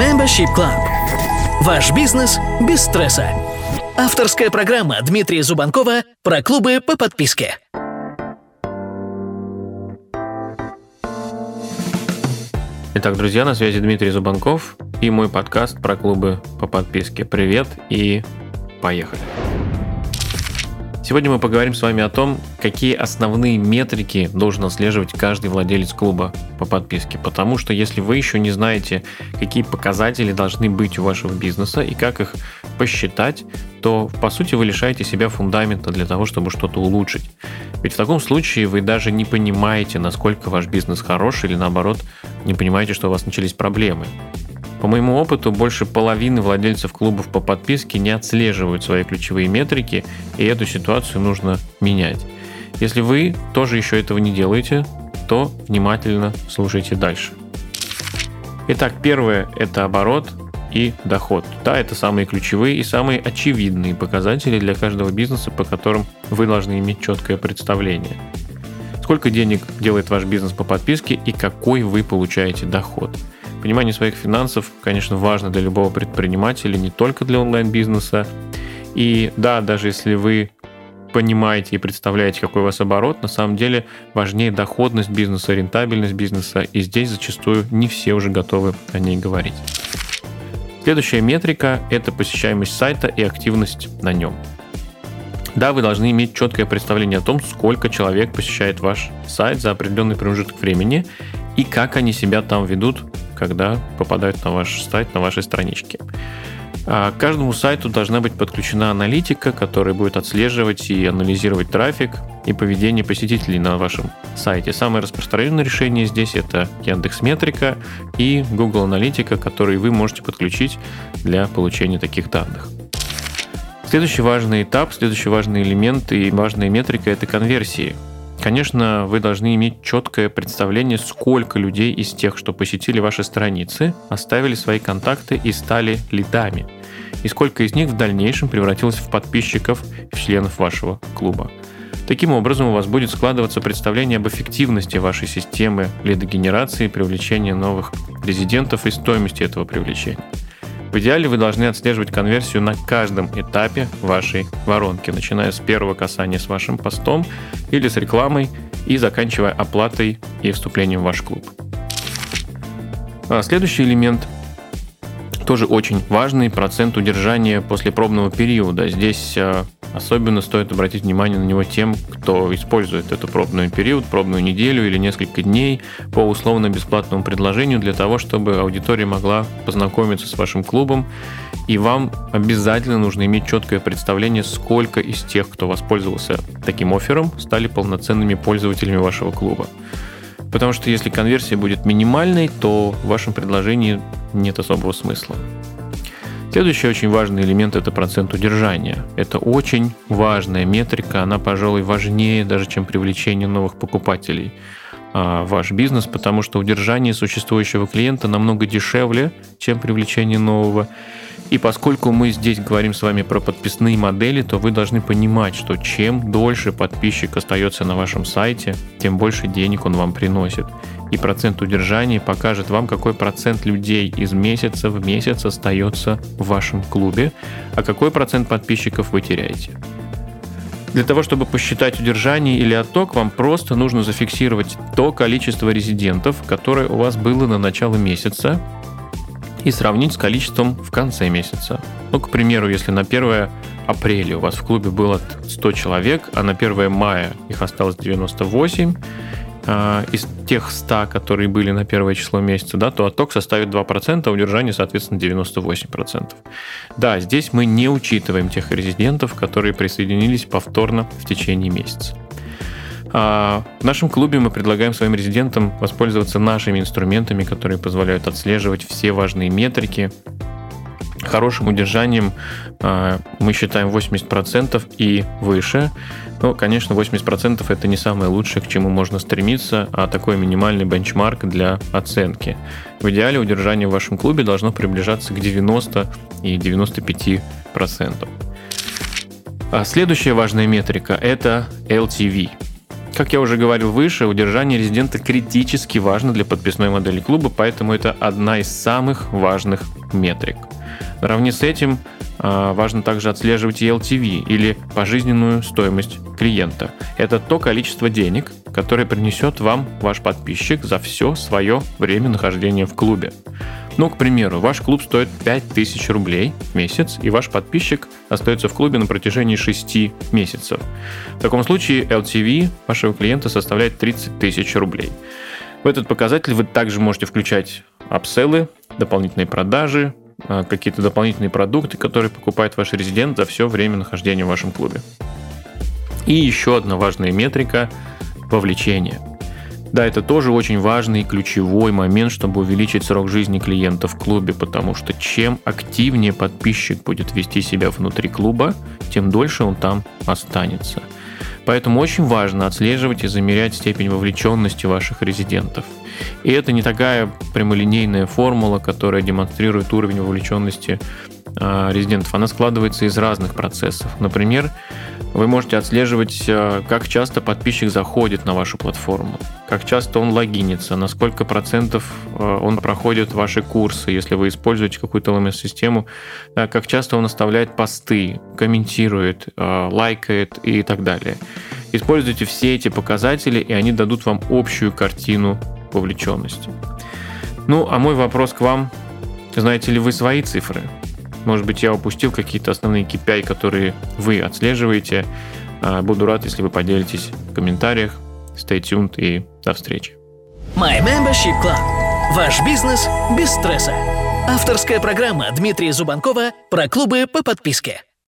Membership Club. Ваш бизнес без стресса. Авторская программа Дмитрия Зубанкова про клубы по подписке. Итак, друзья, на связи Дмитрий Зубанков и мой подкаст про клубы по подписке. Привет и поехали. Сегодня мы поговорим с вами о том, какие основные метрики должен отслеживать каждый владелец клуба по подписке. Потому что если вы еще не знаете, какие показатели должны быть у вашего бизнеса и как их посчитать, то по сути вы лишаете себя фундамента для того, чтобы что-то улучшить. Ведь в таком случае вы даже не понимаете, насколько ваш бизнес хорош или наоборот не понимаете, что у вас начались проблемы. По моему опыту, больше половины владельцев клубов по подписке не отслеживают свои ключевые метрики, и эту ситуацию нужно менять. Если вы тоже еще этого не делаете, то внимательно слушайте дальше. Итак, первое – это оборот и доход. Да, это самые ключевые и самые очевидные показатели для каждого бизнеса, по которым вы должны иметь четкое представление. Сколько денег делает ваш бизнес по подписке и какой вы получаете доход – Понимание своих финансов, конечно, важно для любого предпринимателя, не только для онлайн-бизнеса. И да, даже если вы понимаете и представляете, какой у вас оборот, на самом деле важнее доходность бизнеса, рентабельность бизнеса, и здесь зачастую не все уже готовы о ней говорить. Следующая метрика – это посещаемость сайта и активность на нем. Да, вы должны иметь четкое представление о том, сколько человек посещает ваш сайт за определенный промежуток времени и как они себя там ведут когда попадают на ваш сайт, на ваши странички. А к каждому сайту должна быть подключена аналитика, которая будет отслеживать и анализировать трафик и поведение посетителей на вашем сайте. Самое распространенное решение здесь это Яндекс Метрика и Google Аналитика, которые вы можете подключить для получения таких данных. Следующий важный этап, следующий важный элемент и важная метрика – это конверсии. Конечно, вы должны иметь четкое представление, сколько людей из тех, что посетили ваши страницы, оставили свои контакты и стали лидами, и сколько из них в дальнейшем превратилось в подписчиков и членов вашего клуба. Таким образом, у вас будет складываться представление об эффективности вашей системы лидогенерации, привлечения новых резидентов и стоимости этого привлечения. В идеале вы должны отслеживать конверсию на каждом этапе вашей воронки, начиная с первого касания с вашим постом или с рекламой и заканчивая оплатой и вступлением в ваш клуб. А следующий элемент тоже очень важный процент удержания после пробного периода. Здесь а, Особенно стоит обратить внимание на него тем, кто использует эту пробный период, пробную неделю или несколько дней по условно-бесплатному предложению для того, чтобы аудитория могла познакомиться с вашим клубом. И вам обязательно нужно иметь четкое представление, сколько из тех, кто воспользовался таким оффером, стали полноценными пользователями вашего клуба. Потому что если конверсия будет минимальной, то в вашем предложении нет особого смысла. Следующий очень важный элемент – это процент удержания. Это очень важная метрика, она, пожалуй, важнее даже, чем привлечение новых покупателей в ваш бизнес, потому что удержание существующего клиента намного дешевле, чем привлечение нового. И поскольку мы здесь говорим с вами про подписные модели, то вы должны понимать, что чем дольше подписчик остается на вашем сайте, тем больше денег он вам приносит и процент удержания покажет вам, какой процент людей из месяца в месяц остается в вашем клубе, а какой процент подписчиков вы теряете. Для того, чтобы посчитать удержание или отток, вам просто нужно зафиксировать то количество резидентов, которое у вас было на начало месяца, и сравнить с количеством в конце месяца. Ну, к примеру, если на 1 апреля у вас в клубе было 100 человек, а на 1 мая их осталось 98, э, из тех 100, которые были на первое число месяца, да, то отток составит 2%, а удержание, соответственно, 98%. Да, здесь мы не учитываем тех резидентов, которые присоединились повторно в течение месяца. А в нашем клубе мы предлагаем своим резидентам воспользоваться нашими инструментами, которые позволяют отслеживать все важные метрики. Хорошим удержанием а, мы считаем 80% и выше. Ну, конечно, 80% это не самое лучшее, к чему можно стремиться, а такой минимальный бенчмарк для оценки. В идеале удержание в вашем клубе должно приближаться к 90 и 95%. А следующая важная метрика – это LTV. Как я уже говорил выше, удержание резидента критически важно для подписной модели клуба, поэтому это одна из самых важных метрик. Наравне с этим а, важно также отслеживать LTV или пожизненную стоимость клиента. Это то количество денег, которое принесет вам ваш подписчик за все свое время нахождения в клубе. Ну, к примеру, ваш клуб стоит 5000 рублей в месяц, и ваш подписчик остается в клубе на протяжении 6 месяцев. В таком случае LTV вашего клиента составляет 30 тысяч рублей. В этот показатель вы также можете включать апселлы, дополнительные продажи, а, какие-то дополнительные продукты, которые покупает ваш резидент за все время нахождения в вашем клубе. И еще одна важная метрика – вовлечение. Да, это тоже очень важный и ключевой момент, чтобы увеличить срок жизни клиента в клубе, потому что чем активнее подписчик будет вести себя внутри клуба, тем дольше он там останется. Поэтому очень важно отслеживать и замерять степень вовлеченности ваших резидентов. И это не такая прямолинейная формула, которая демонстрирует уровень вовлеченности а, резидентов. Она складывается из разных процессов. Например, вы можете отслеживать, а, как часто подписчик заходит на вашу платформу, как часто он логинится, на сколько процентов а, он проходит ваши курсы, если вы используете какую-то LMS-систему, как часто он оставляет посты, комментирует, лайкает и так далее. Используйте все эти показатели, и они дадут вам общую картину вовлеченности. Ну, а мой вопрос к вам. Знаете ли вы свои цифры? Может быть, я упустил какие-то основные KPI, которые вы отслеживаете. А, буду рад, если вы поделитесь в комментариях. Stay tuned и до встречи. My Membership Club. Ваш бизнес без стресса. Авторская программа Дмитрия Зубанкова про клубы по подписке.